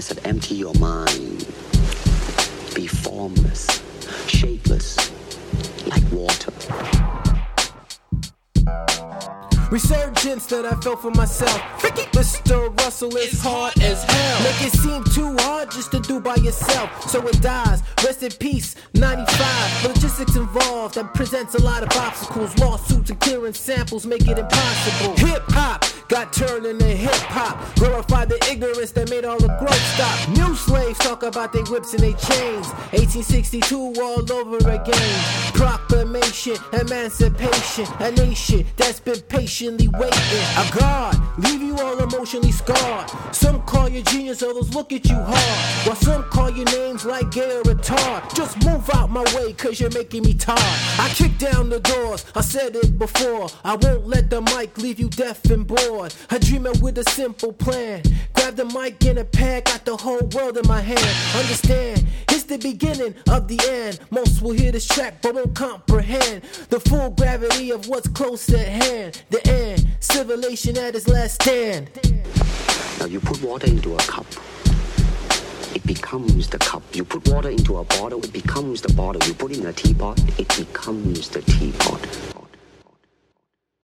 I said, empty your mind. Be formless, shapeless, like water. Resurgence that I felt for myself. Mr. Russell is hard as hell. Make it seem too hard just to do by yourself. So it dies. Rest in peace, 95. Logistics involved that presents a lot of obstacles. Lawsuits and clearing samples make it impossible. Hip hop got turned into hip hop. Glorify the ignorance that made all the growth stop. New slaves talk about their whips and their chains. 1862 all over again. Proclamation, emancipation, a nation that's been patiently waiting. A God, leave you all emotionally scarred. Some call you genius, others look at you hard. While some call you names like gay or retard. Just move out my way, cause you're making me tired. I kick down the doors, I said it before. I won't let the mic leave you deaf and bored. I dreaming with a simple plan. Grab the mic in a pack, got the whole world in my hand. Understand, it's the beginning of the end. Most will hear this track but won't comprehend the full gravity of what's close at hand. The end, civilization at its last stand. Now you put water into a cup. It becomes the cup. You put water into a bottle, it becomes the bottle. You put in a teapot, it becomes the teapot.